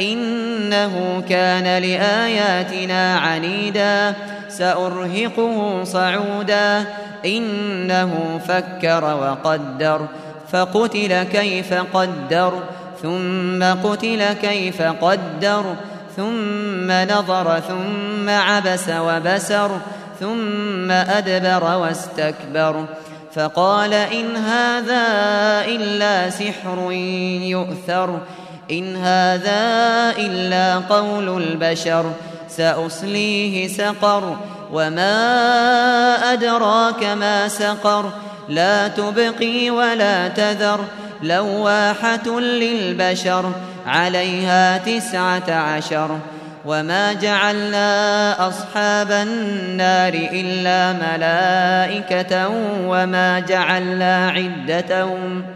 إنه كان لآياتنا عنيدا سأرهقه صعودا. إنه فكر وقدر فقتل كيف قدر ثم قتل كيف قدر ثم نظر ثم عبس وبسر ثم أدبر واستكبر. فقال إن هذا إلا سحر يؤثر. إن هذا إلا قول البشر سأصليه سقر وما أدراك ما سقر لا تبقي ولا تذر لواحة للبشر عليها تسعة عشر. وما جعلنا أصحاب النار إلا ملائكة وما جعلنا عدتهم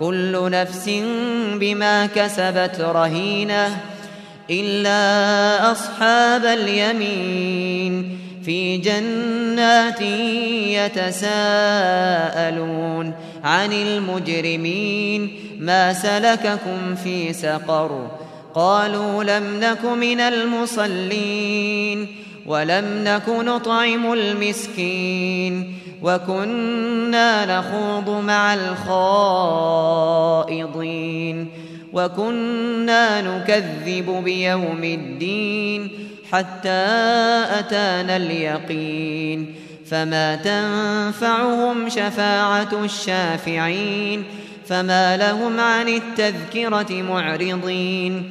كل نفس بما كسبت رهينة إلا أصحاب اليمين في جنات يتساءلون عن المجرمين ما سلككم في سقر قالوا لم نك من المصلين ولم نك نطعم المسكين وكنا نخوض مع الخائضين وكنا نكذب بيوم الدين حتى أتانا اليقين فما تنفعهم شفاعة الشافعين فما لهم عن التذكرة معرضين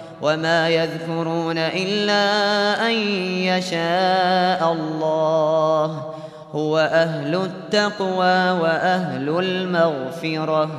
وما يذكرون إلا أن يشاء الله هو أهل التقوى وأهل المغفرة